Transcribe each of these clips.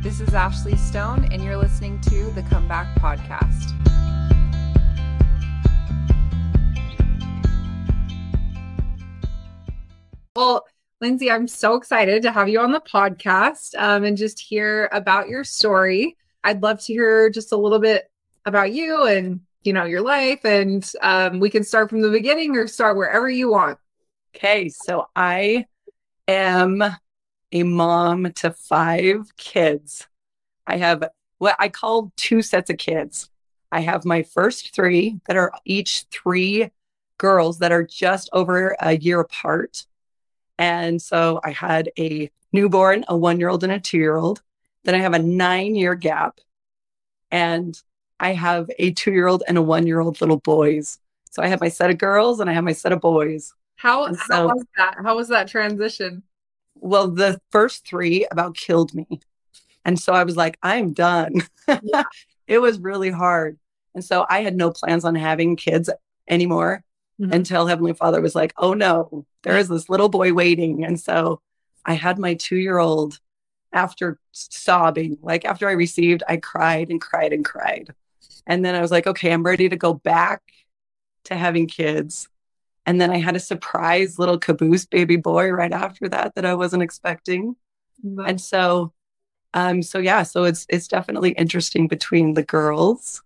This is Ashley Stone, and you're listening to the Comeback Podcast. Well, Lindsi, I'm so excited to have you on the podcast um, and just hear about your story. I'd love to hear just a little bit about you and you know your life, and um, we can start from the beginning or start wherever you want. Okay, so I am a mom to five kids. I have what I call two sets of kids. I have my first three that are each three girls that are just over a year apart. And so I had a newborn, a one year old, and a two year old. Then I have a nine year gap. And I have a two year old and a one year old little boys. So I have my set of girls and I have my set of boys. How, so, how was that? How was that transition? Well, the first three about killed me. And so I was like, I'm done. Yeah. it was really hard. And so I had no plans on having kids anymore mm-hmm. until Heavenly Father was like, oh no, there is this little boy waiting. And so I had my two year old after sobbing. Like after I received, I cried and cried and cried. And then I was like, okay, I'm ready to go back to having kids. And then I had a surprise little caboose baby boy right after that that I wasn't expecting. And so um so yeah, so it's it's definitely interesting between the girls.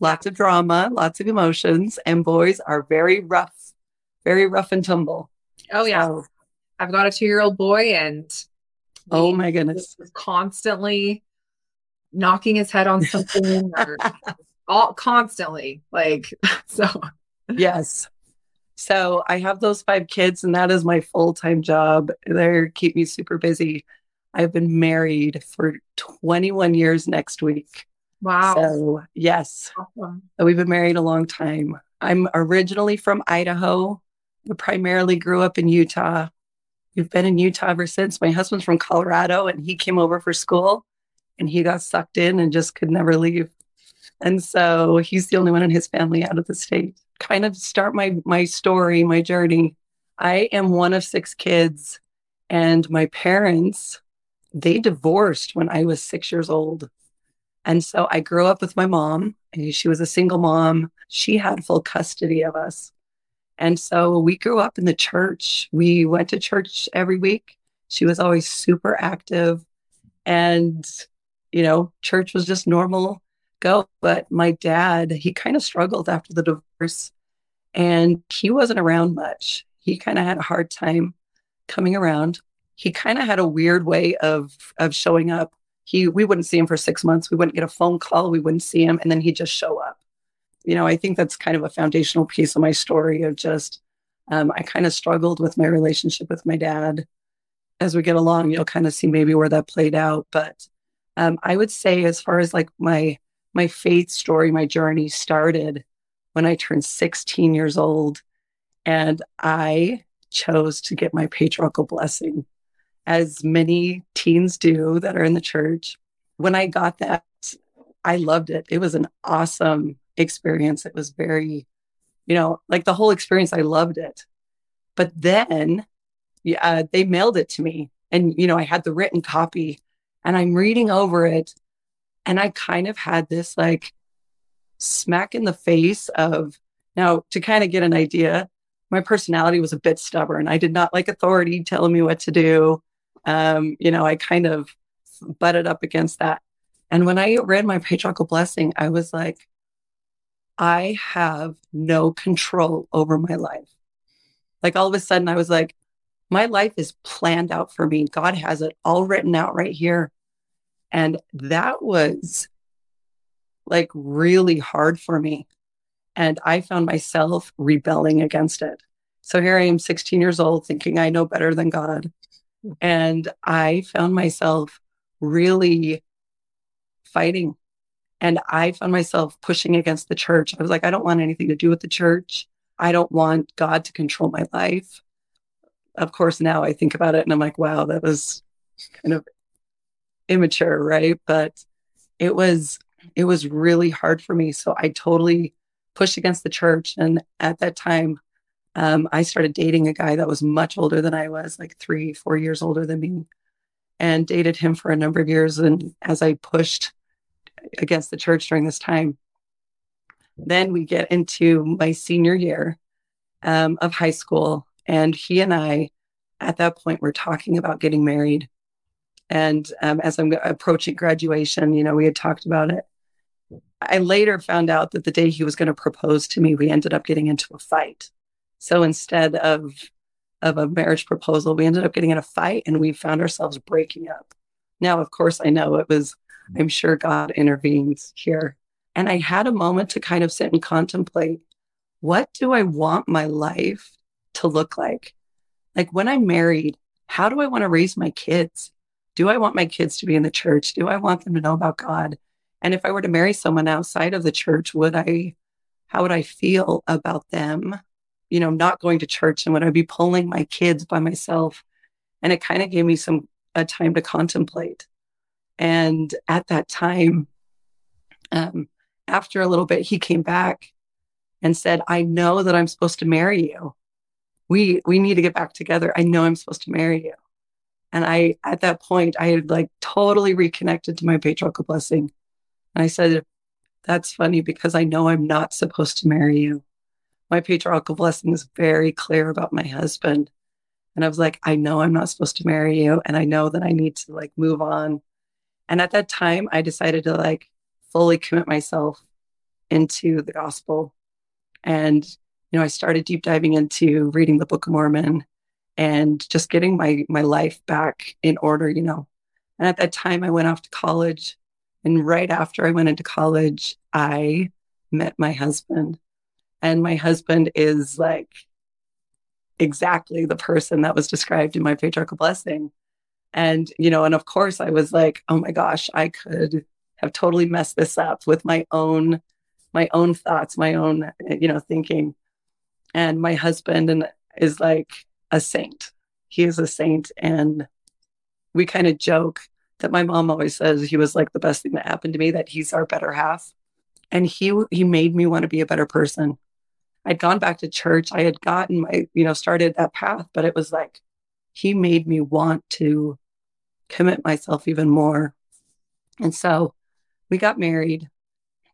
Lots of drama, lots of emotions, and boys are very rough, very rough and tumble. Oh yeah. So, I've got a 2-year-old boy and oh my goodness. Constantly knocking his head on something or all constantly like so yes so I have those five kids, and that is my full time job. They keep me super busy. I've been married for 21 years next week. Wow. So, yes, awesome. we've been married a long time. I'm originally from Idaho, but primarily grew up in Utah. We've been in Utah ever since. My husband's from Colorado, and he came over for school and he got sucked in and just could never leave. And so he's the only one in his family out of the state kind of start my my story, my journey. I am one of six kids and my parents they divorced when I was 6 years old. And so I grew up with my mom. She was a single mom. She had full custody of us. And so we grew up in the church. We went to church every week. She was always super active. And, you know, church was just normal go. But my dad, he kind of struggled after the and he wasn't around much. He kind of had a hard time coming around. He kind of had a weird way of of showing up. He we wouldn't see him for 6 months. We wouldn't get a phone call, we wouldn't see him and then he'd just show up. You know, I think that's kind of a foundational piece of my story of just um, I kind of struggled with my relationship with my dad. As we get along, you'll kind of see maybe where that played out. But um, I would say, as far as like my my faith story, my journey started when I turned 16 years old. And I chose to get my patriarchal blessing, as many teens do that are in the church. When I got that, I loved it. It was an awesome experience. It was very, you know, like the whole experience, I loved it. But then yeah, uh, they mailed it to me. And, you know, I had the written copy and I'm reading over it. And I kind of had this like, smack in the face of now to kind of get an idea my personality was a bit stubborn. I did not like authority telling me what to do. Um, you know i kind of butted up against that. And when i read my patriarchal blessing i was like i have no control over my life. Like all of a sudden i was like my life is planned out for me. God has it all written out right here. And that was like really hard for me. And I found myself rebelling against it. So here I am, 16 years old, thinking I know better than God. And I found myself really fighting. And I found myself pushing against the church. I was like, I don't want anything to do with the church. I don't want God to control my life. Of course, now I think about it and I'm like, wow, that was kind of immature, right? But it was it was really hard for me. So I totally pushed against the church. And at that time, um, I started dating a guy that was much older than I was, like three, four years older than me. and dated him for a number of years. And as I pushed against the church during this time, then we get into my senior year um, of high school. And he and I, at that point, were talking about getting married. And um, as I'm approaching graduation, you know, we had talked about it. I later found out that the day he was going to propose to me, we ended up getting into a fight. So instead of of a marriage proposal, we ended up getting in a fight and we found ourselves breaking up. Now, of course, I know it was, I'm sure God intervenes here. And I had a moment to kind of sit and contemplate what do I want my life to look like? Like when I'm married, how do I want to raise my kids? Do I want my kids to be in the church? Do I want them to know about God? And if I were to marry someone outside of the church, would I, how would I feel about them, you know, not going to church? And would I be pulling my kids by myself? And it kind of gave me some, a time to contemplate. And at that time, um, after a little bit, he came back and said, I know that I'm supposed to marry you. We, we need to get back together. I know I'm supposed to marry you. And I, at that point, I had like totally reconnected to my patriarchal blessing. And I said, That's funny because I know I'm not supposed to marry you. My patriarchal blessing is very clear about my husband. And I was like, I know I'm not supposed to marry you. And I know that I need to like move on. And at that time, I decided to like fully commit myself into the gospel. And, you know, I started deep diving into reading the Book of Mormon and just getting my my life back in order, you know. And at that time I went off to college and right after I went into college, I met my husband. And my husband is like exactly the person that was described in my patriarchal blessing. And, you know, and of course I was like, oh my gosh, I could have totally messed this up with my own my own thoughts, my own, you know, thinking. And my husband and is like a saint. He is a saint. And we kind of joke that my mom always says he was like the best thing that happened to me, that he's our better half. And he he made me want to be a better person. I'd gone back to church. I had gotten my, you know, started that path, but it was like he made me want to commit myself even more. And so we got married.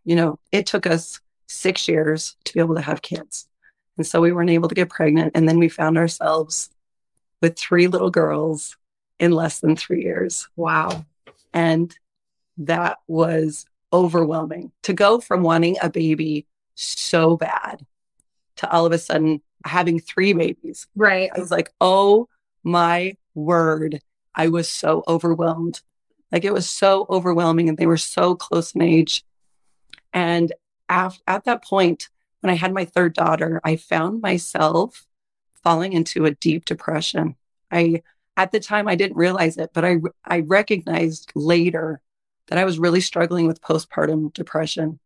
You know, it took us six years to be able to have kids. And so we weren't able to get pregnant. And then we found ourselves with three little girls in less than three years. Wow. And that was overwhelming to go from wanting a baby so bad to all of a sudden having three babies. Right. I was like, oh my word. I was so overwhelmed. Like it was so overwhelming and they were so close in age. And af- at that point, when I had my third daughter, I found myself falling into a deep depression. I at the time I didn't realize it, but I I recognized later that I was really struggling with postpartum depression.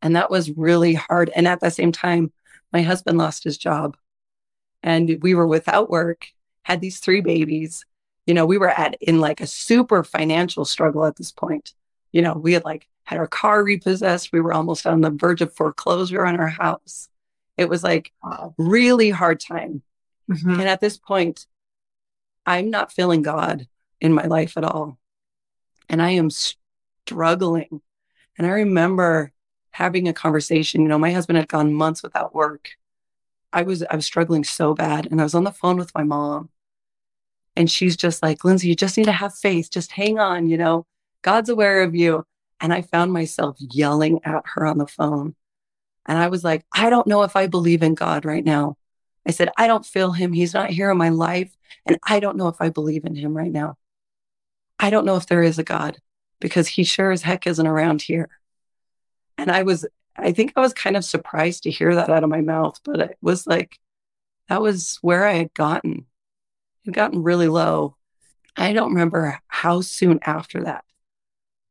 And that was really hard. And at the same time, my husband lost his job and we were without work, had these three babies. You know, we were at in like a super financial struggle at this point. You know, we had like had our car repossessed. We were almost on the verge of foreclosure on our house. It was like a really hard time. Mm-hmm. And at this point, I'm not feeling God in my life at all. And I am struggling. And I remember having a conversation, you know, my husband had gone months without work. I was I was struggling so bad and I was on the phone with my mom. And she's just like, "Lindsi, you just need to have faith. Just hang on, you know. God's aware of you." And I found myself yelling at her on the phone. And I was like, "I don't know if I believe in God right now." I said, I don't feel him. He's not here in my life. And I don't know if I believe in him right now. I don't know if there is a God because he sure as heck isn't around here. And I was, I think I was kind of surprised to hear that out of my mouth, but it was like, that was where I had gotten. Had gotten really low. I don't remember how soon after that.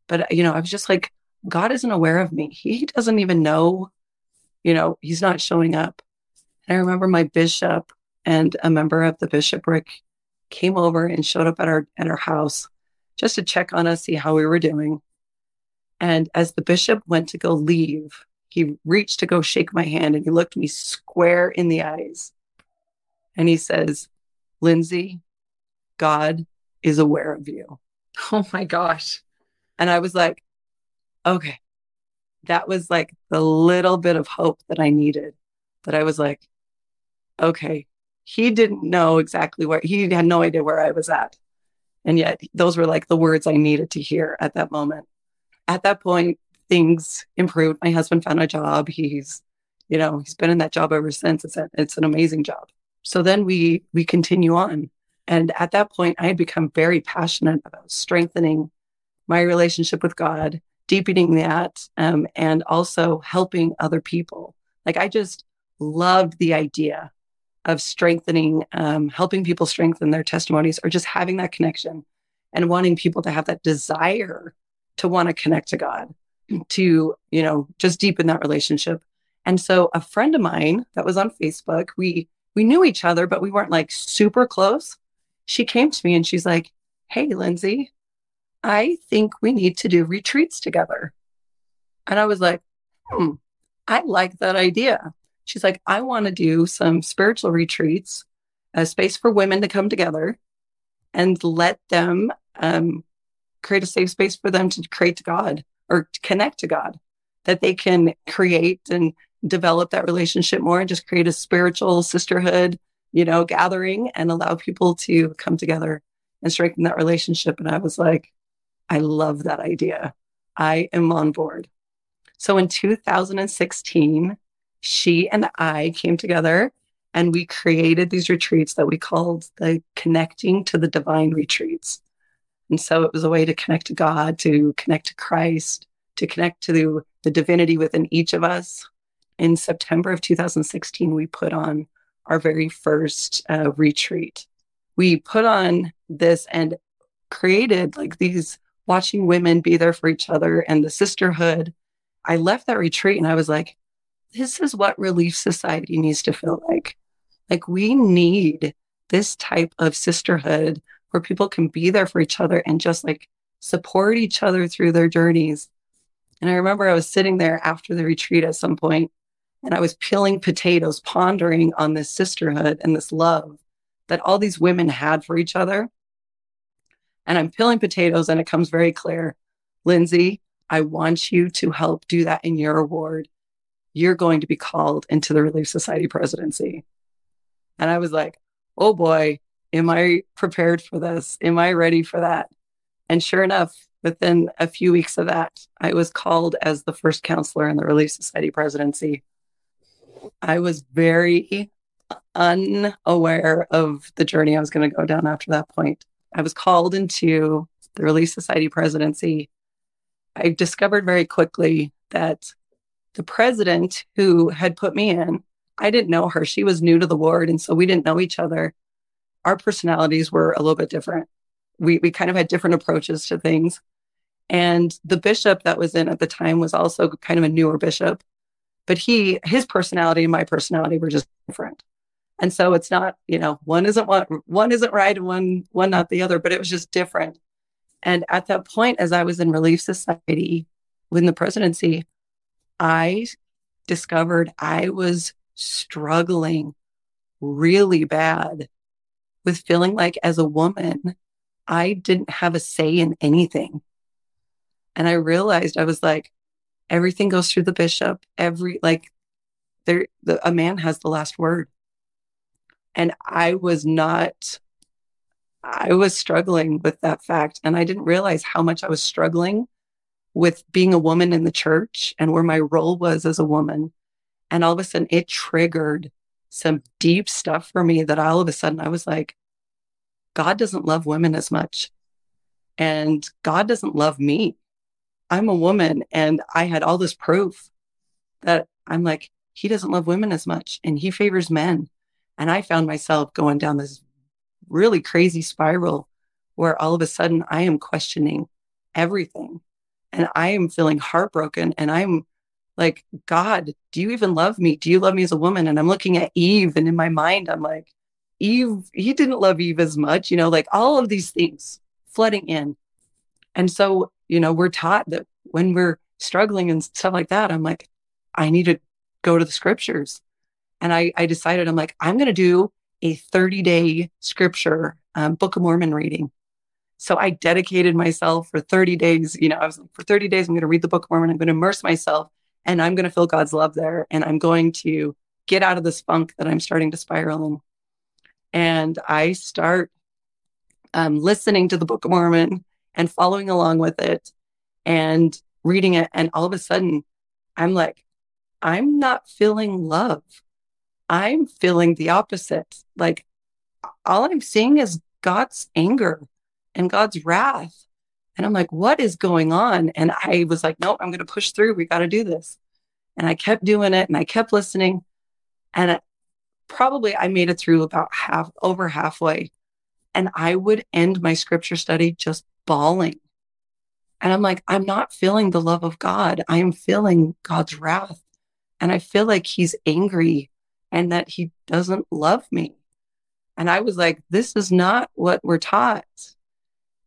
But, you know, I was just like, God isn't aware of me. He doesn't even know, you know, he's not showing up. And I remember my bishop and a member of the bishopric came over and showed up at our at our house just to check on us, see how we were doing. And as the bishop went to go leave, he reached to go shake my hand and he looked me square in the eyes. And he says, Lindsi, God is aware of you. Oh my gosh. And I was like, okay, that was like the little bit of hope that I needed. That I was like, okay, he didn't know exactly where he had no idea where I was at. And yet those were like the words I needed to hear at that moment. At that point, things improved. My husband found a job. He's, you know, he's been in that job ever since. It's a, it's an amazing job. So then we we continue on. And at that point, I had become very passionate about strengthening my relationship with God, deepening that, um, and also helping other people. Like I just loved the idea of strengthening, um, helping people strengthen their testimonies or just having that connection and wanting people to have that desire to want to connect to God, to, you know, just deepen that relationship. And so a friend of mine that was on Facebook, we we knew each other, but we weren't like super close. She came to me and she's like, Hey, Lindsi, I think we need to do retreats together. And I was like, hmm, I like that idea. She's like, I want to do some spiritual retreats, a space for women to come together and let them um, create a safe space for them to create to God or to connect to God, that they can create and develop that relationship more and just create a spiritual sisterhood, you know, gathering and allow people to come together and strengthen that relationship. And I was like, I love that idea. I am on board. So in 2016, she and I came together and we created these retreats that we called the Connecting to the Divine Retreats. And so it was a way to connect to God, to connect to Christ, to connect to the, the divinity within each of us. In September of 2016, we put on our very first uh, retreat. We put on this and created like these watching women be there for each other and the sisterhood. I left that retreat and I was like, this is what Relief Society needs to feel like. Like, we need this type of sisterhood where people can be there for each other and just like support each other through their journeys. And I remember I was sitting there after the retreat at some point and I was peeling potatoes, pondering on this sisterhood and this love that all these women had for each other. And I'm peeling potatoes and it comes very clear Lindsi, I want you to help do that in your award you're going to be called into the Relief Society presidency. And I was like, oh boy, am I prepared for this? Am I ready for that? And sure enough, within a few weeks of that, I was called as the first counselor in the Relief Society presidency. I was very unaware of the journey I was going to go down after that point. I was called into the Relief Society presidency. I discovered very quickly that the president who had put me in, I didn't know her. She was new to the ward. And so we didn't know each other. Our personalities were a little bit different. We, we kind of had different approaches to things. And the bishop that was in at the time was also kind of a newer bishop, but he, his personality and my personality were just different. And so it's not, you know, one isn't one, one isn't right and one, one not the other, but it was just different. And at that point, as I was in Relief Society within the presidency, I discovered I was struggling really bad with feeling like as a woman, I didn't have a say in anything. And I realized I was like, everything goes through the bishop. Every, like, there, the, a man has the last word. And I was not, I was struggling with that fact. And I didn't realize how much I was struggling with being a woman in the church and where my role was as a woman. And all of a sudden it triggered some deep stuff for me that all of a sudden I was like, God doesn't love women as much. And God doesn't love me. I'm a woman and I had all this proof that I'm like, he doesn't love women as much and he favors men. And I found myself going down this really crazy spiral where all of a sudden I am questioning everything and I am feeling heartbroken and I'm like, God, do you even love me? Do you love me as a woman? And I'm looking at Eve and in my mind, I'm like, Eve, he didn't love Eve as much, you know, like all of these things flooding in. And so, you know, we're taught that when we're struggling and stuff like that, I'm like, I need to go to the scriptures. And I, I decided, I'm like, I'm going to do a 30 day scripture um, Book of Mormon reading. So I dedicated myself for 30 days. You know, I was like, for 30 days, I'm going to read the Book of Mormon. I'm going to immerse myself and I'm going to feel God's love there. And I'm going to get out of this funk that I'm starting to spiral in. And I start um, listening to the Book of Mormon and following along with it and reading it. And all of a sudden, I'm like, I'm not feeling love. I'm feeling the opposite. Like, all I'm seeing is God's anger and God's wrath. And I'm like, what is going on? And I was like, nope, I'm going to push through. We got to do this. And I kept doing it and I kept listening. And probably I made it through about half, over halfway. And I would end my scripture study just bawling. And I'm like, I'm not feeling the love of God. I am feeling God's wrath. And I feel like he's angry and that he doesn't love me. And I was like, this is not what we're taught.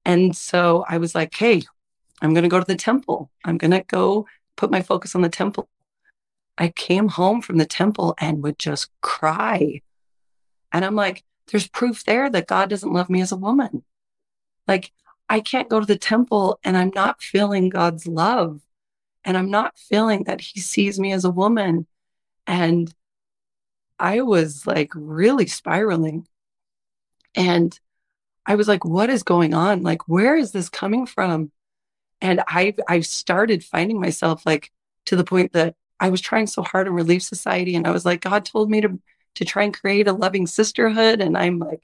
And so I was like, hey, I'm going to go to the temple. I'm going to go put my focus on the temple. I came home from the temple and would just cry. And I'm like, there's proof there that God doesn't love me as a woman. Like, I can't go to the temple and I'm not feeling God's love. And I'm not feeling that He sees me as a woman. And I was like really spiraling. And I was like, what is going on? Like, where is this coming from? And I I started finding myself like to the point that I was trying so hard in Relief Society. And I was like, God told me to to try and create a loving sisterhood. And I'm like,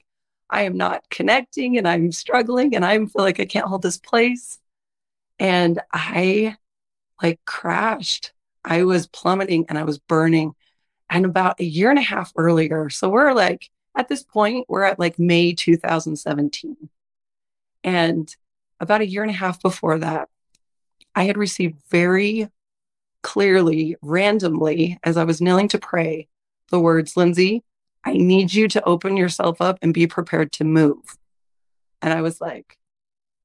I am not connecting and I'm struggling and I feel like I can't hold this place. And I like crashed. I was plummeting and I was burning and about a year and a half earlier. So we're like, at this point, we're at like May 2017. And about a year and a half before that, I had received very clearly, randomly, as I was kneeling to pray, the words, Lindsi, I need you to open yourself up and be prepared to move. And I was like,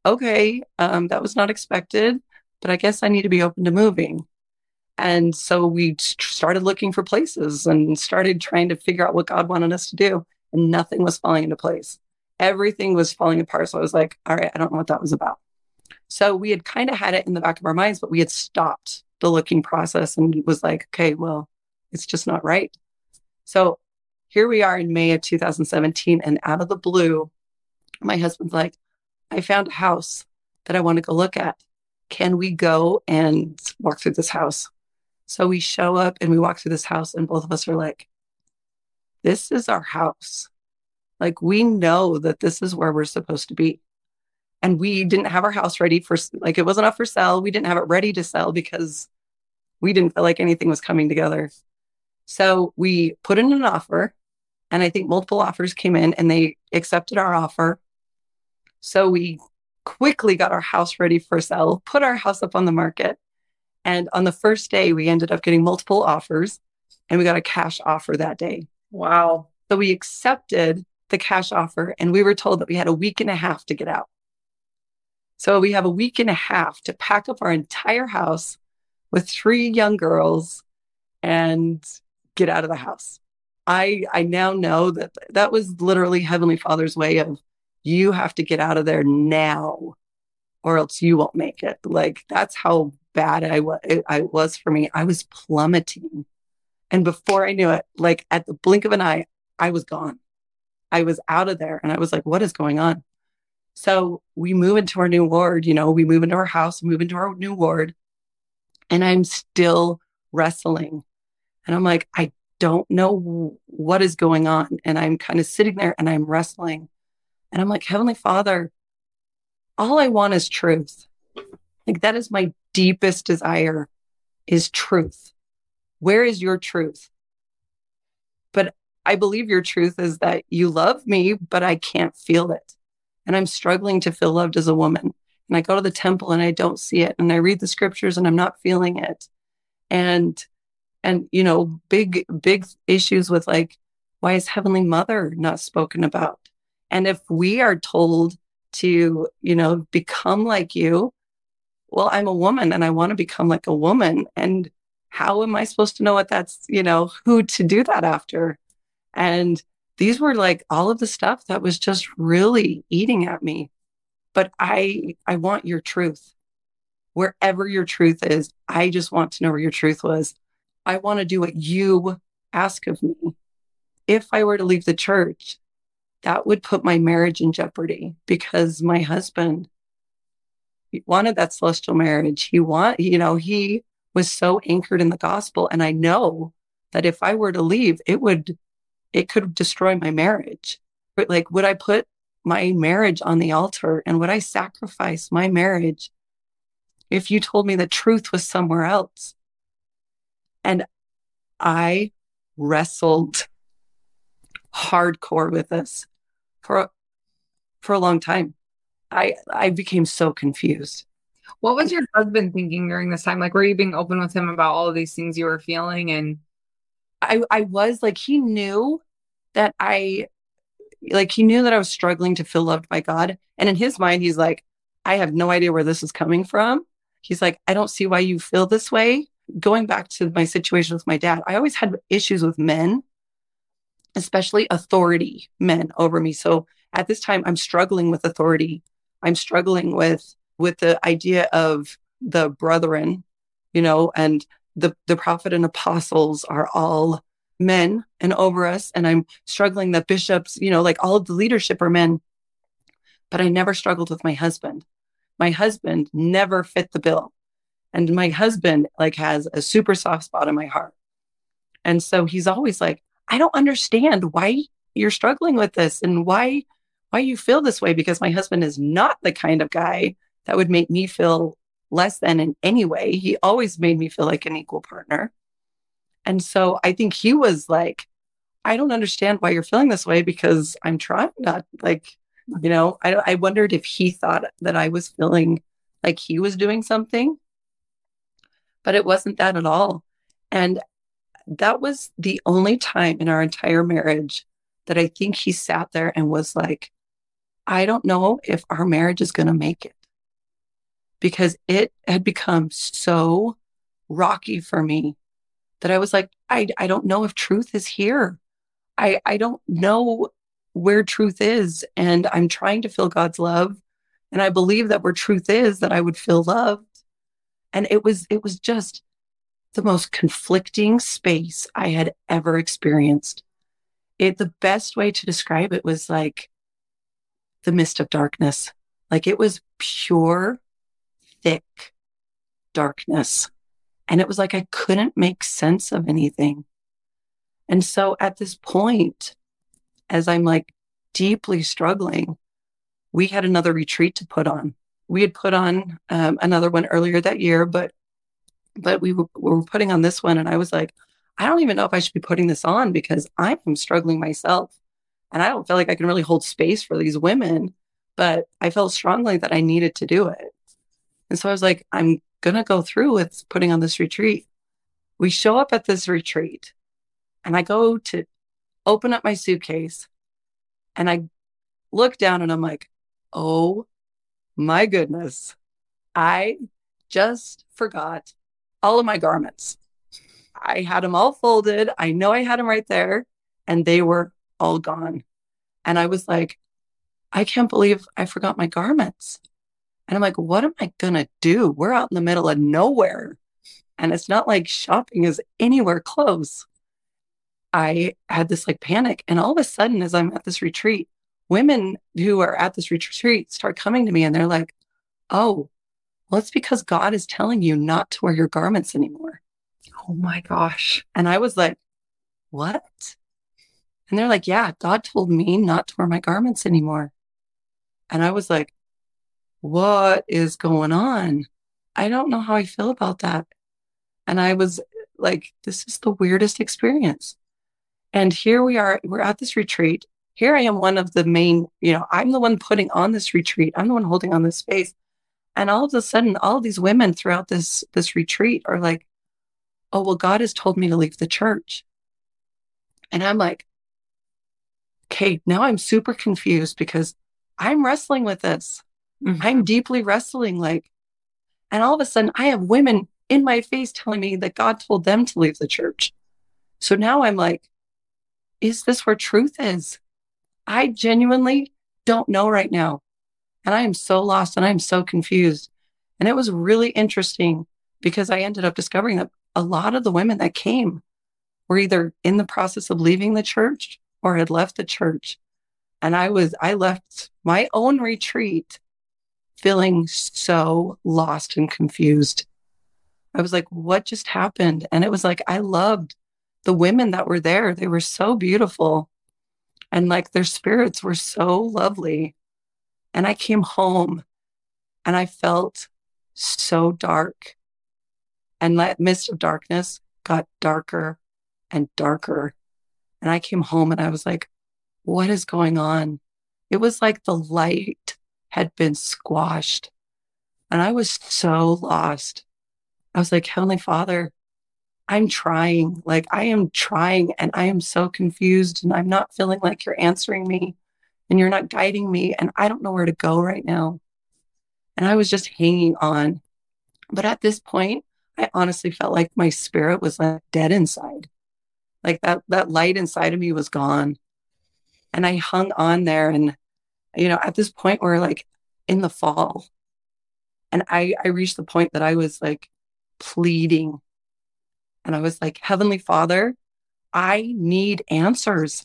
okay, um, that was not expected, but I guess I need to be open to moving. And so we started looking for places and started trying to figure out what God wanted us to do. And nothing was falling into place. Everything was falling apart. So I was like, all right, I don't know what that was about. So we had kind of had it in the back of our minds, but we had stopped the looking process and was like, okay, well, it's just not right. So here we are in May of 2017. And out of the blue, my husband's like, I found a house that I want to go look at. Can we go and walk through this house? So we show up and we walk through this house, and both of us are like, this is our house. Like, we know that this is where we're supposed to be. And we didn't have our house ready for, like, it wasn't up for sale. We didn't have it ready to sell because we didn't feel like anything was coming together. So we put in an offer, and I think multiple offers came in and they accepted our offer. So we quickly got our house ready for sale, put our house up on the market. And on the first day, we ended up getting multiple offers and we got a cash offer that day. Wow. So we accepted the cash offer and we were told that we had a week and a half to get out. So we have a week and a half to pack up our entire house with three young girls and get out of the house. I I now know that that was literally Heavenly Father's way of you have to get out of there now or else you won't make it. Like that's how bad I was, I was for me. I was plummeting. And before I knew it, like at the blink of an eye, I was gone. I was out of there. And I was like, what is going on? So we move into our new ward, you know, we move into our house, move into our new ward. And I'm still wrestling. And I'm like, I don't know what is going on. And I'm kind of sitting there and I'm wrestling. And I'm like, Heavenly Father, all I want is truth. Like that is my deepest desire is truth. Where is your truth? But I believe your truth is that you love me, but I can't feel it. And I'm struggling to feel loved as a woman. And I go to the temple and I don't see it. And I read the scriptures and I'm not feeling it. And, and, you know, big, big issues with like, why is Heavenly Mother not spoken about? And if we are told to, you know, become like you, well, I'm a woman and I want to become like a woman. And how am I supposed to know what that's, you know, who to do that after? And these were like all of the stuff that was just really eating at me. but I I want your truth. Wherever your truth is, I just want to know where your truth was. I want to do what you ask of me. If I were to leave the church, that would put my marriage in jeopardy because my husband wanted that celestial marriage. He want, you know, he was so anchored in the gospel. And I know that if I were to leave, it would, it could destroy my marriage. But like, would I put my marriage on the altar and would I sacrifice my marriage if you told me the truth was somewhere else? And I wrestled hardcore with this for for a long time. I I became so confused. What was your husband thinking during this time? Like, were you being open with him about all of these things you were feeling? And I I was like, he knew that I like he knew that I was struggling to feel loved by God. And in his mind, he's like, I have no idea where this is coming from. He's like, I don't see why you feel this way. Going back to my situation with my dad, I always had issues with men, especially authority men over me. So at this time, I'm struggling with authority. I'm struggling with with the idea of the brethren, you know, and the the prophet and apostles are all men and over us. And I'm struggling that bishops, you know, like all of the leadership are men. But I never struggled with my husband. My husband never fit the bill. And my husband like has a super soft spot in my heart. And so he's always like, I don't understand why you're struggling with this and why why you feel this way because my husband is not the kind of guy that would make me feel less than in any way. He always made me feel like an equal partner. And so I think he was like, I don't understand why you're feeling this way because I'm trying not like, you know, I, I wondered if he thought that I was feeling like he was doing something, but it wasn't that at all. And that was the only time in our entire marriage that I think he sat there and was like, I don't know if our marriage is going to make it because it had become so rocky for me that I was like, I, I don't know if truth is here. I, I don't know where truth is. And I'm trying to feel God's love. And I believe that where truth is, that I would feel loved. And it was, it was just the most conflicting space I had ever experienced. It, the best way to describe it was like the mist of darkness. Like it was pure, thick darkness. And it was like I couldn't make sense of anything. And so at this point, as I'm like deeply struggling, we had another retreat to put on. We had put on um, another one earlier that year, but but we were, we were putting on this one, and I was like, I don't even know if I should be putting this on because I'm struggling myself, and I don't feel like I can really hold space for these women. But I felt strongly that I needed to do it, and so I was like, I'm going to go through with putting on this retreat. We show up at this retreat and I go to open up my suitcase and I look down and I'm like, oh my goodness, I just forgot all of my garments. I had them all folded. I know I had them right there and they were all gone. And I was like, I can't believe I forgot my garments. And I'm like, what am I going to do? We're out in the middle of nowhere. And it's not like shopping is anywhere close. I had this like panic. And all of a sudden, as I'm at this retreat, women who are at this retreat start coming to me and they're like, oh, well, it's because God is telling you not to wear your garments anymore. Oh my gosh. And I was like, what? And they're like, yeah, God told me not to wear my garments anymore. And I was like, what is going on? I don't know how I feel about that. And I was like, this is the weirdest experience. And here we are, we're at this retreat. Here I am, one of the main, you know, I'm the one putting on this retreat. I'm the one holding on this space. And all of a sudden, all these women throughout this this retreat are like, oh, well, God has told me to leave the church. And I'm like, okay, now I'm super confused because I'm wrestling with this. Mm-hmm. I'm deeply wrestling like, and all of a sudden I have women in my face telling me that God told them to leave the church. So now I'm like, is this where truth is? I genuinely don't know right now. And I am so lost and I'm so confused. And it was really interesting because I ended up discovering that a lot of the women that came were either in the process of leaving the church or had left the church. And I was, I left my own retreat feeling so lost and confused. I was like, what just happened? And it was like, I loved the women that were there. They were so beautiful and like their spirits were so lovely. And I came home and I felt so dark. And that mist of darkness got darker and darker. And I came home and I was like, what is going on? It was like the light had been squashed. And I was so lost. I was like, Heavenly Father, I'm trying. Like, I am trying and I am so confused and I'm not feeling like you're answering me and you're not guiding me. And I don't know where to go right now. And I was just hanging on. But at this point, I honestly felt like my spirit was like dead inside. Like that, that light inside of me was gone. And I hung on there. And, you know, at this point where like in the fall, and I, I reached the point that I was like pleading. And I was like, Heavenly Father, I need answers.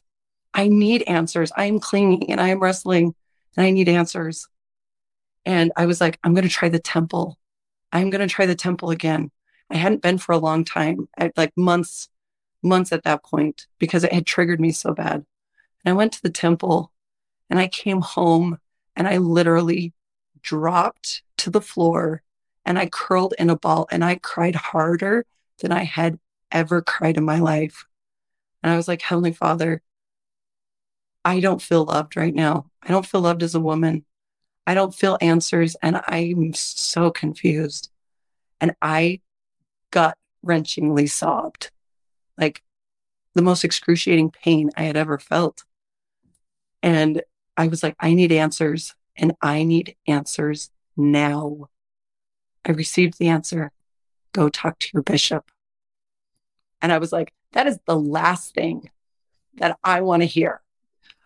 I need answers. I am clinging and I am wrestling and I need answers. And I was like, I'm going to try the temple. I'm going to try the temple again. I hadn't been for a long time, I, like months, months at that point, because it had triggered me so bad. And I went to the temple and I came home and I literally dropped to the floor and I curled in a ball and I cried harder than I had ever cried in my life. And I was like, Heavenly Father, I don't feel loved right now. I don't feel loved as a woman. I don't feel answers. And I'm so confused. And I gut wrenchingly sobbed like the most excruciating pain I had ever felt. And I was like, I need answers and I need answers now. I received the answer go talk to your bishop. And I was like, that is the last thing that I want to hear.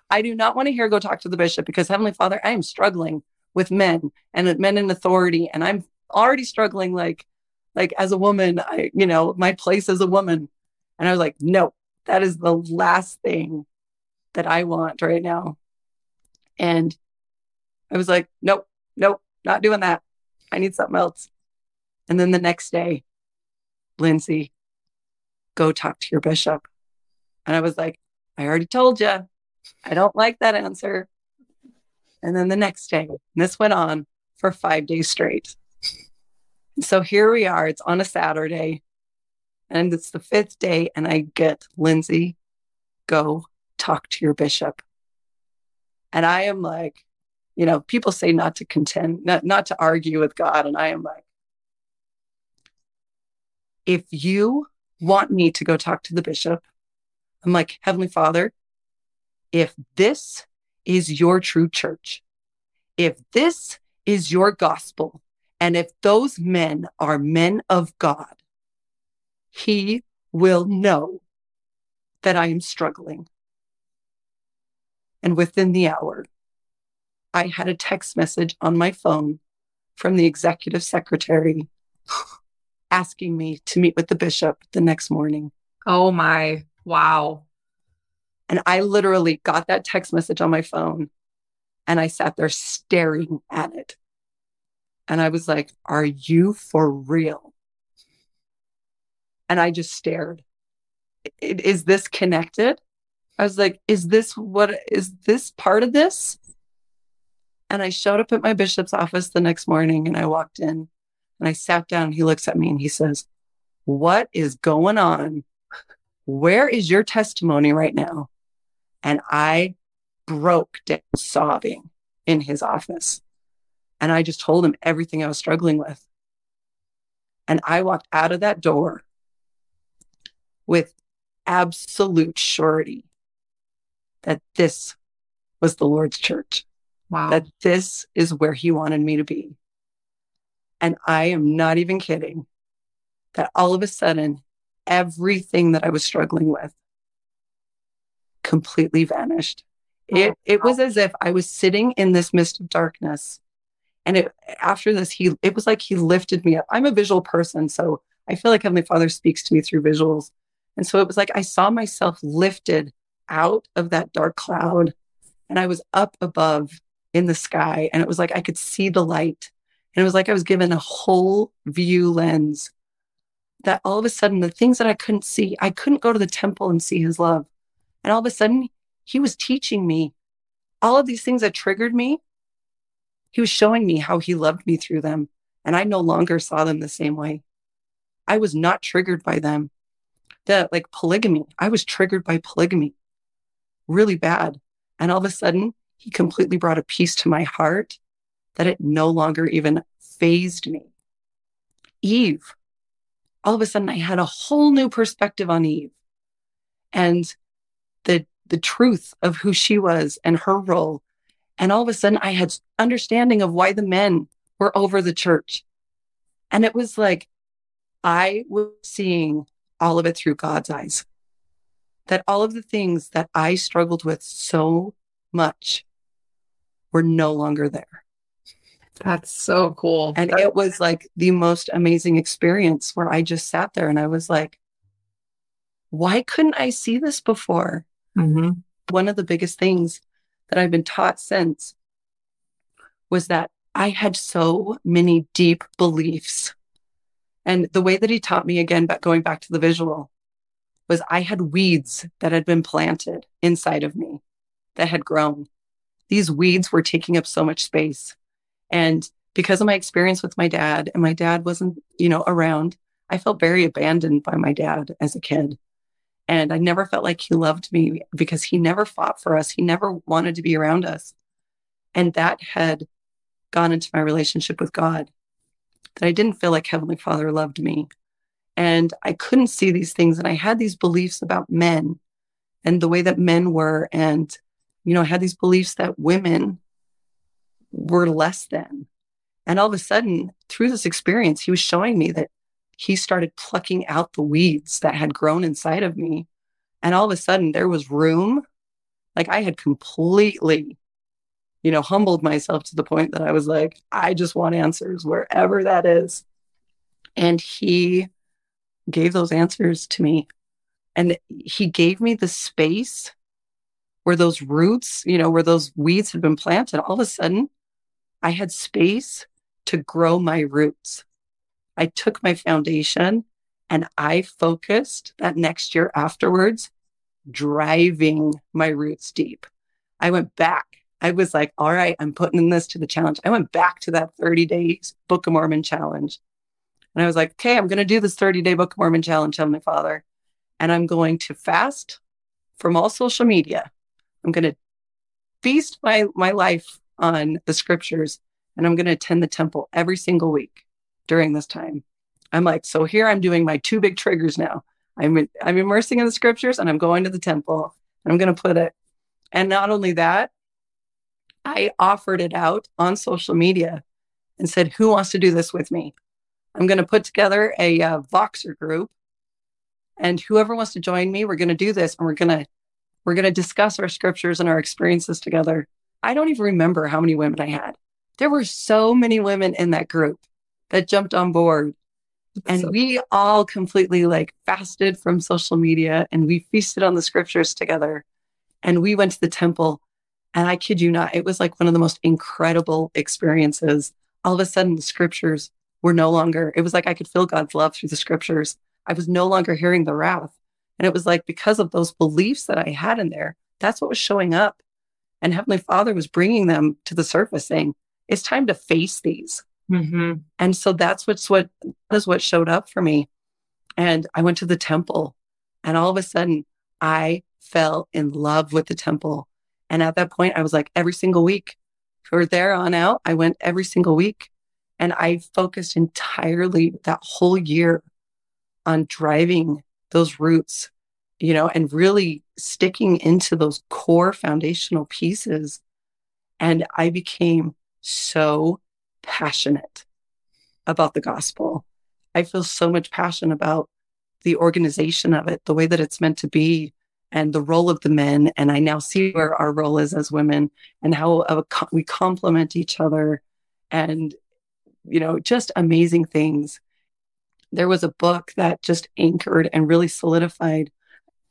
I do not want to hear go talk to the bishop because Heavenly Father, I am struggling with men and men in authority. And I'm already struggling like, like as a woman, I, you know, my place as a woman. And I was like, no, that is the last thing that I want right now. And I was like, nope, nope, not doing that. I need something else. And then the next day, Lindsi, go talk to your bishop. And I was like, I already told you, I don't like that answer. And then the next day, this went on for five days straight. So here we are. It's on a Saturday, and it's the fifth day, and I get Lindsi, go talk to your bishop. And I am like, you know, people say not to contend, not, not to argue with God. And I am like, if you want me to go talk to the bishop, I'm like, Heavenly Father, if this is your true church, if this is your gospel, and if those men are men of God, he will know that I am struggling. And within the hour, I had a text message on my phone from the executive secretary asking me to meet with the bishop the next morning. Oh my, wow. And I literally got that text message on my phone and I sat there staring at it. And I was like, Are you for real? And I just stared. Is this connected? I was like, Is this what is this part of this? And I showed up at my bishop's office the next morning and I walked in and I sat down. He looks at me and he says, What is going on? Where is your testimony right now? And I broke down sobbing in his office. And I just told him everything I was struggling with. And I walked out of that door with absolute surety that this was the Lord's church. Wow. That this is where he wanted me to be. And I am not even kidding that all of a sudden, everything that I was struggling with completely vanished. Oh, it it was as if I was sitting in this mist of darkness. And it after this, he it was like he lifted me up. I'm a visual person, so I feel like Heavenly Father speaks to me through visuals. And so it was like I saw myself lifted out of that dark cloud and I was up above in the sky. And it was like I could see the light. And it was like I was given a whole view lens that all of a sudden, the things that I couldn't see, I couldn't go to the temple and see his love. And all of a sudden, he was teaching me all of these things that triggered me. He was showing me how he loved me through them. And I no longer saw them the same way. I was not triggered by them. The like polygamy, I was triggered by polygamy really bad. And all of a sudden, he completely brought a peace to my heart that it no longer even phased me. Eve, all of a sudden, I had a whole new perspective on Eve and the, the truth of who she was and her role. And all of a sudden, I had understanding of why the men were over the church. And it was like I was seeing all of it through God's eyes. That all of the things that I struggled with so much were no longer there. That's so cool. And it was like the most amazing experience where I just sat there and I was like, why couldn't I see this before? Mm-hmm. One of the biggest things that I've been taught since was that I had so many deep beliefs. And the way that he taught me again, but going back to the visual, was I had weeds that had been planted inside of me that had grown. These weeds were taking up so much space. And because of my experience with my dad, and my dad wasn't, you know, around, I felt very abandoned by my dad as a kid. And I never felt like he loved me because he never fought for us. He never wanted to be around us. And that had gone into my relationship with God, that I didn't feel like Heavenly Father loved me. And I couldn't see these things. And I had these beliefs about men and the way that men were. And, you know, I had these beliefs that women were less than. And all of a sudden, through this experience, he was showing me that he started plucking out the weeds that had grown inside of me. And all of a sudden, there was room. Like I had completely, you know, humbled myself to the point that I was like, I just want answers wherever that is. And he gave those answers to me. And he gave me the space where those roots, you know, where those weeds had been planted. All of a sudden, I had space to grow my roots. I took my foundation and I focused that next year afterwards, driving my roots deep. I went back. I was like, all right, I'm putting this to the challenge. I went back to that 30 days Book of Mormon challenge. And I was like, okay, I'm going to do this 30 day Book of Mormon challenge on my father. And I'm going to fast from all social media. I'm going to feast my, my life on the scriptures and I'm going to attend the temple every single week during this time. I'm like, so here I'm doing my two big triggers now. I'm, I'm immersing in the scriptures and I'm going to the temple and I'm going to put it. And not only that, I offered it out on social media and said, who wants to do this with me? I'm going to put together a uh, Voxer group, and whoever wants to join me, we're going to do this, and we're going to we're going to discuss our scriptures and our experiences together. I don't even remember how many women I had. There were so many women in that group that jumped on board. And so- we all completely like fasted from social media and we feasted on the scriptures together. And we went to the temple. And I kid you not, it was like one of the most incredible experiences. All of a sudden, the scriptures were no longer, it was like I could feel God's love through the scriptures. I was no longer hearing the wrath. And it was like because of those beliefs that I had in there, that's what was showing up. And Heavenly Father was bringing them to the surface saying, it's time to face these. Mm-hmm. And so that's what's what what is what showed up for me. And I went to the temple and all of a sudden I fell in love with the temple. And at that point, I was like, every single week for there on out, I went every single week. And I focused entirely that whole year on driving those roots, you know, and really sticking into those core foundational pieces. And I became so passionate about the gospel. I feel so much passion about the organization of it, the way that it's meant to be, and the role of the men. And I now see where our role is as women and how we complement each other and, you know, just amazing things. There was a book that just anchored and really solidified.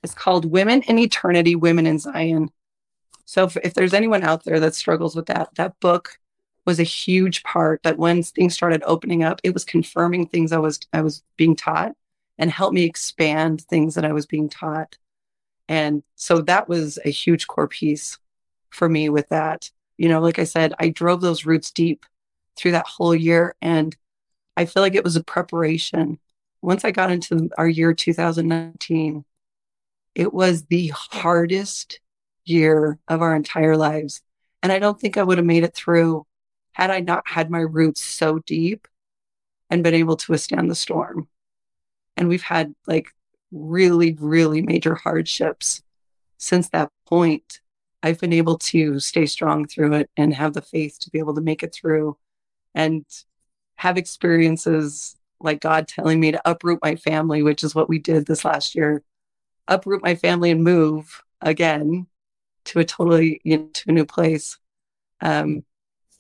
It's called Women in Eternity, Women in Zion. So if, if there's anyone out there that struggles with that, that book was a huge part that when things started opening up, it was confirming things I was I was being taught and helped me expand things that I was being taught. And so that was a huge core piece for me with that. You know, like I said, I drove those roots deep through that whole year. And I feel like it was a preparation. Once I got into our year 2019, it was the hardest year of our entire lives. And I don't think I would have made it through had I not had my roots so deep and been able to withstand the storm. And we've had like really, really major hardships since that point. I've been able to stay strong through it and have the faith to be able to make it through and have experiences like God telling me to uproot my family, which is what we did this last year. Uproot my family and move again to a totally you know, to a new place. Um,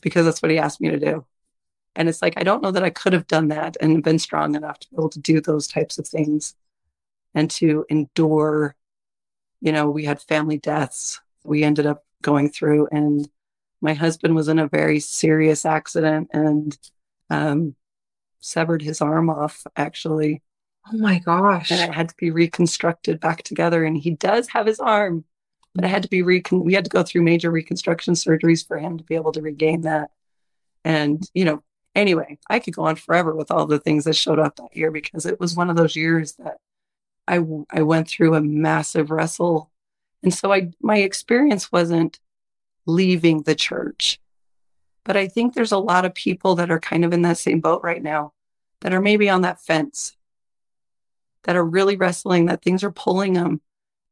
because that's what he asked me to do. And it's like, I don't know that I could have done that and been strong enough to be able to do those types of things and to endure. You know, we had family deaths we ended up going through, and my husband was in a very serious accident and um, severed his arm off, actually. Oh my gosh. And it had to be reconstructed back together. And he does have his arm, but it had to be recon we had to go through major reconstruction surgeries for him to be able to regain that and you know anyway i could go on forever with all the things that showed up that year because it was one of those years that i i went through a massive wrestle and so i my experience wasn't leaving the church but i think there's a lot of people that are kind of in that same boat right now that are maybe on that fence that are really wrestling that things are pulling them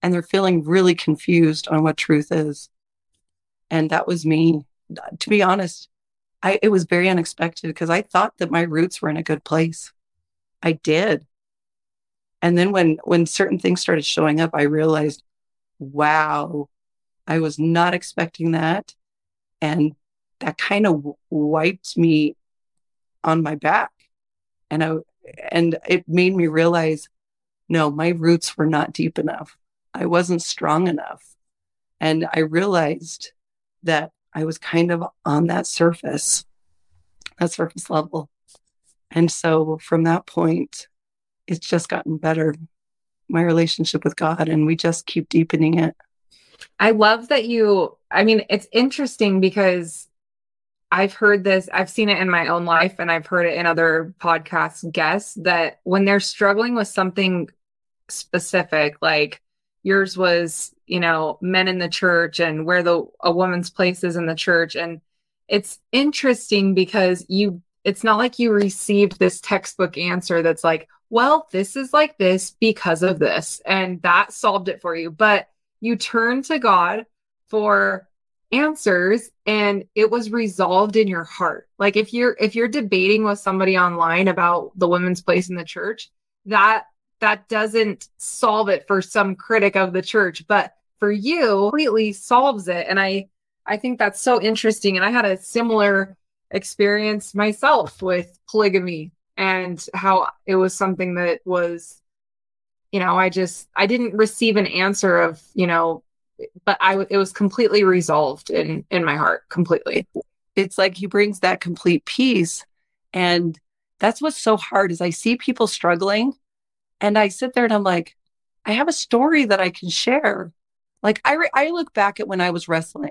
and they're feeling really confused on what truth is. And that was me. To be honest, I, it was very unexpected because I thought that my roots were in a good place. I did. And then when when certain things started showing up, I realized, wow, I was not expecting that. And that kind of wiped me on my back. And I and it made me realize, no, my roots were not deep enough. I wasn't strong enough. And I realized that I was kind of on that surface, that surface level. And so from that point, it's just gotten better, my relationship with God, and we just keep deepening it. I love that you, I mean, it's interesting because I've heard this, I've seen it in my own life, and I've heard it in other podcast guests that when they're struggling with something specific, like yours was you know men in the church and where the a woman's place is in the church. And it's interesting because you it's not like you received this textbook answer that's like well this is like this because of this. And that solved it for you. But you turn to god for answers and it was resolved in your heart like if you're if you're debating with somebody online about the women's place in the church that that doesn't solve it for some critic of the church, but for you, it completely solves it. And I, I think that's so interesting. And I had a similar experience myself with polygamy and how it was something that was, you know, I just, I didn't receive an answer of, you know, but I, it was completely resolved in, in my heart completely. It's like he brings that complete peace. And that's what's so hard is I see people struggling and I sit there and I'm like, I have a story that I can share. Like I, re- I look back at when I was wrestling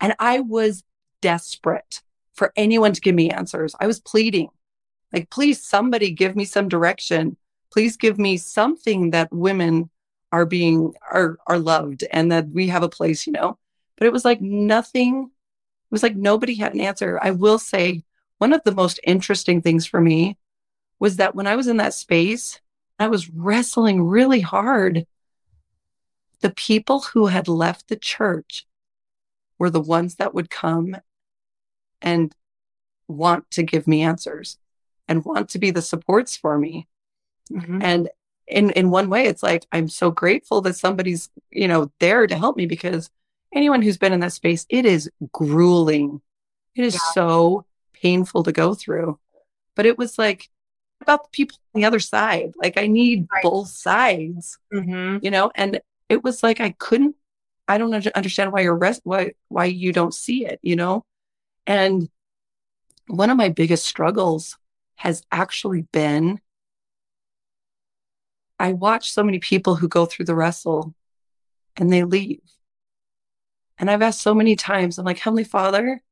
and I was desperate for anyone to give me answers. I was pleading, like, please, somebody give me some direction. Please give me something that women are being are are loved and that we have a place, you know. But it was like nothing. It was like nobody had an answer. I will say one of the most interesting things for me was that when I was in that space, I was wrestling really hard. The people who had left the church were the ones that would come and want to give me answers and want to be the supports for me. Mm-hmm. And in in one way it's like i'm so grateful that somebody's you know there to help me because anyone who's been in that space it is grueling it is yeah. so painful to go through but it was like about the people on the other side like i need right. both sides mm-hmm. you know and it was like i couldn't i don't understand why you're rest why why you don't see it you know and one of my biggest struggles has actually been I watch so many people who go through the wrestle and they leave. And I've asked so many times, I'm like, Heavenly Father,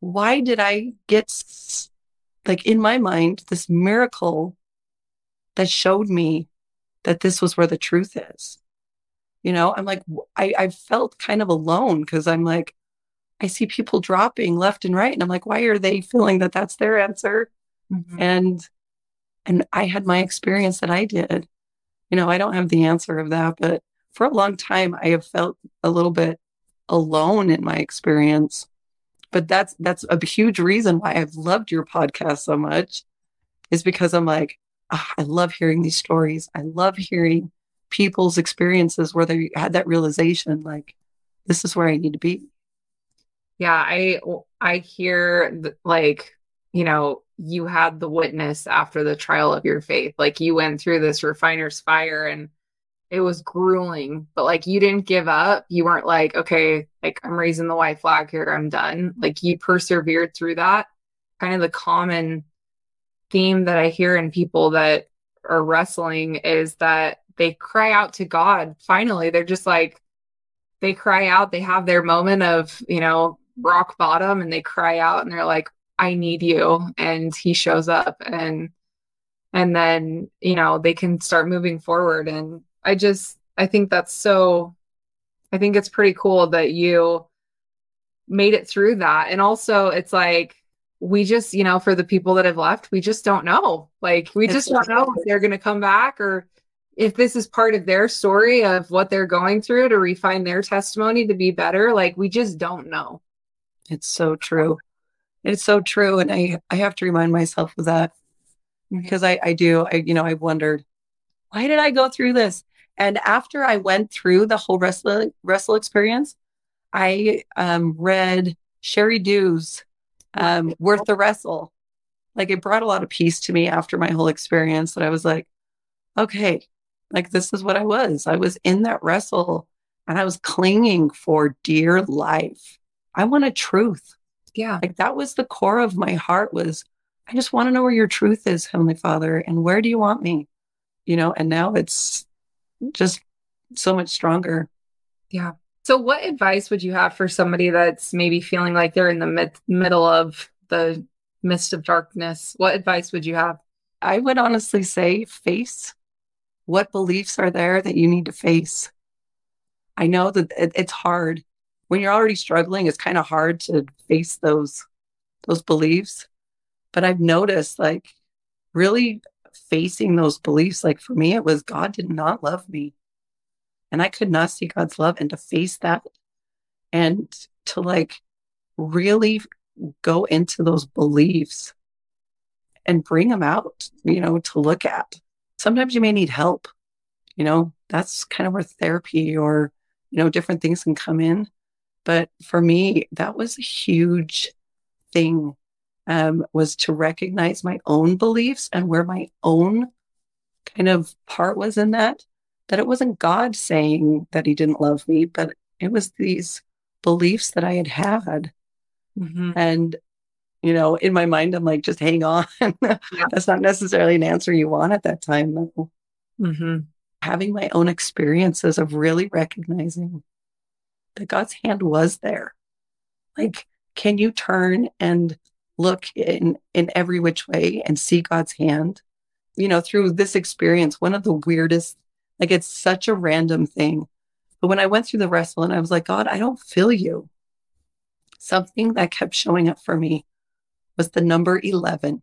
why did I get, like, in my mind, this miracle that showed me that this was where the truth is? You know, I'm like, I, I felt kind of alone because I'm like, I see people dropping left and right. And I'm like, why are they feeling that that's their answer? Mm-hmm. And and I had my experience that I did. You know, I don't have the answer of that, but for a long time I have felt a little bit alone in my experience. But that's that's a huge reason why I've loved your podcast so much is because I'm like, oh, I love hearing these stories. I love hearing people's experiences where they had that realization like this is where I need to be. Yeah, I I hear like, you know, you had the witness after the trial of your faith. Like you went through this refiner's fire and it was grueling, but like you didn't give up. You weren't like, okay, like I'm raising the white flag here, I'm done. Like you persevered through that. Kind of the common theme that I hear in people that are wrestling is that they cry out to God. Finally, they're just like, they cry out, they have their moment of, you know, rock bottom and they cry out and they're like, I need you. And he shows up and, and then, you know, they can start moving forward. And I just, I think that's so, I think it's pretty cool that you made it through that. And also, it's like, we just, you know, for the people that have left, we just don't know. Like, we just don't know if they're going to come back or if this is part of their story of what they're going through to refine their testimony to be better. Like, we just don't know. It's so true. It's so true. And I, I have to remind myself of that mm-hmm. because I, I do. I, you know, I wondered, why did I go through this? And after I went through the whole wrestle, wrestle experience, I um, read Sheri Dew's um, Worth the Wrestle. Like it brought a lot of peace to me after my whole experience that I was like, okay, like this is what I was. I was in that wrestle and I was clinging for dear life. I wanted truth. Yeah. Like that was the core of my heart was I just want to know where your truth is, Heavenly Father, and where do you want me? You know, and now it's just so much stronger. Yeah. So what advice would you have for somebody that's maybe feeling like they're in the mid- middle of the mist of darkness? What advice would you have? I would honestly say face what beliefs are there that you need to face. I know that it's hard when you're already struggling, it's kind of hard to face those those beliefs. But I've noticed like really facing those beliefs, like for me, it was God did not love me. And I could not see God's love and to face that and to like really go into those beliefs and bring them out, you know, to look at. Sometimes you may need help, you know, that's kind of where therapy or, you know, different things can come in. But for me, that was a huge thing um, was to recognize my own beliefs and where my own kind of part was in that. That it wasn't God saying that He didn't love me, but it was these beliefs that I had had. Mm-hmm. And, you know, in my mind, I'm like, just hang on. Yeah. That's not necessarily an answer you want at that time, though. Mm-hmm. Having my own experiences of really recognizing that God's hand was there. Like, can you turn and look in in every which way and see God's hand? You know, through this experience, one of the weirdest, like it's such a random thing. But when I went through the wrestle and I was like, God, I don't feel you. Something that kept showing up for me was the number 11.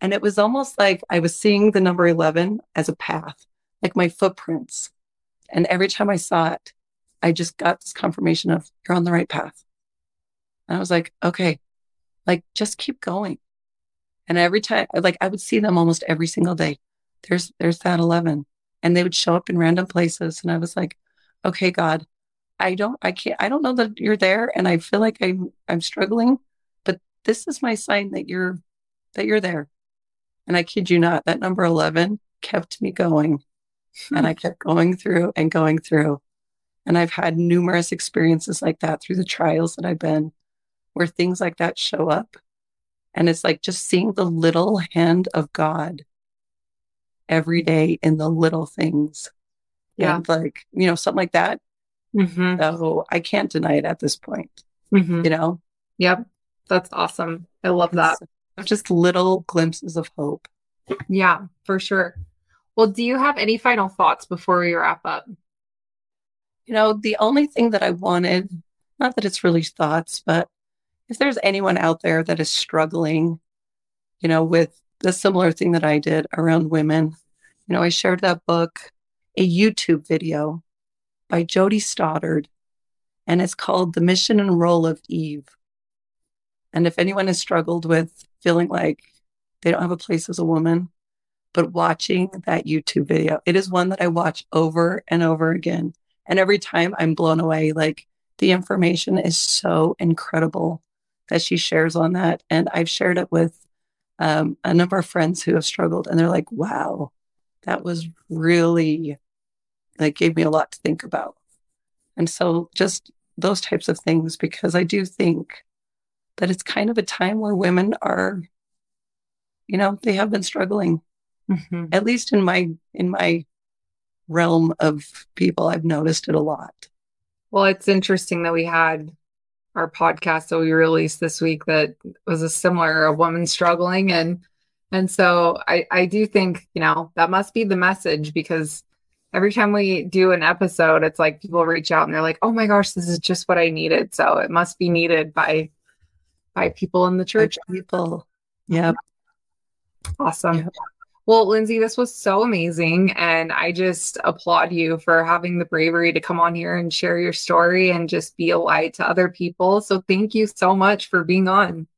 And it was almost like I was seeing the number 11 as a path, like my footprints. And every time I saw it, I just got this confirmation of you're on the right path. And I was like, okay, like just keep going. And every time, like I would see them almost every single day. there's there's that 11 and they would show up in random places and i was like okay god i don't i can't i don't know that you're there and i feel like i'm i'm struggling but this is my sign that you're that you're there and i kid you not that number 11 kept me going and i kept going through and going through and i've had numerous experiences like that through the trials that i've been where things like that show up and it's like just seeing the little hand of god every day in the little things. Yeah. And like, you know, something like that. Mm-hmm. So I can't deny it at this point, mm-hmm. you know? Yep. That's awesome. I love that. just little glimpses of hope. Yeah, for sure. Well, do you have any final thoughts before we wrap up? You know, the only thing that I wanted, not that it's really thoughts, but if there's anyone out there that is struggling, you know, with the similar thing that I did around women. You know, I shared that book, a YouTube video by Jody Stoddard, and it's called The Mission and Role of Eve. And if anyone has struggled with feeling like they don't have a place as a woman, but watching that YouTube video, it is one that I watch over and over again. And every time I'm blown away, like the information is so incredible that she shares on that. And I've shared it with um, a number of friends who have struggled and they're like, wow, that was really like gave me a lot to think about. And so just those types of things, because I do think that it's kind of a time where women are, you know, they have been struggling. Mm-hmm. At least in my in my realm of people, I've noticed it a lot. Well, it's interesting that we had our podcast that we released this week that was a similar a woman struggling. And and so I I do think you know that must be the message because every time we do an episode it's like people reach out and they're like oh my gosh this is just what I needed. So it must be needed by by people in the church. people. Yeah awesome. Yep. Well, Lindsi, this was so amazing. And I just applaud you for having the bravery to come on here and share your story and just be a light to other people. So thank you so much for being on.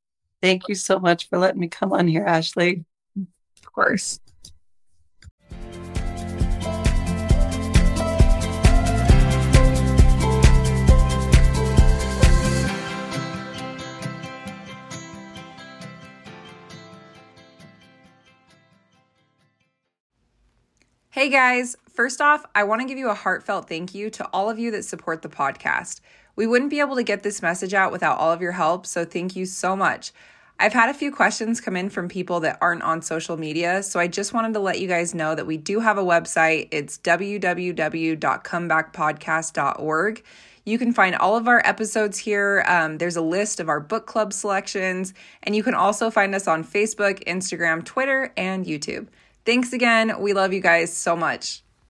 Thank you so much for letting me come on here, Ashley. Of course. Hey guys, first off, I want to give you a heartfelt thank you to all of you that support the podcast. We wouldn't be able to get this message out without all of your help, so thank you so much. I've had a few questions come in from people that aren't on social media, so I just wanted to let you guys know that we do have a website. It's www.comebackpodcast.org. You can find all of our episodes here. Um, there's a list of our book club selections, and you can also find us on Facebook, Instagram, Twitter, and YouTube. Thanks again. We love you guys so much.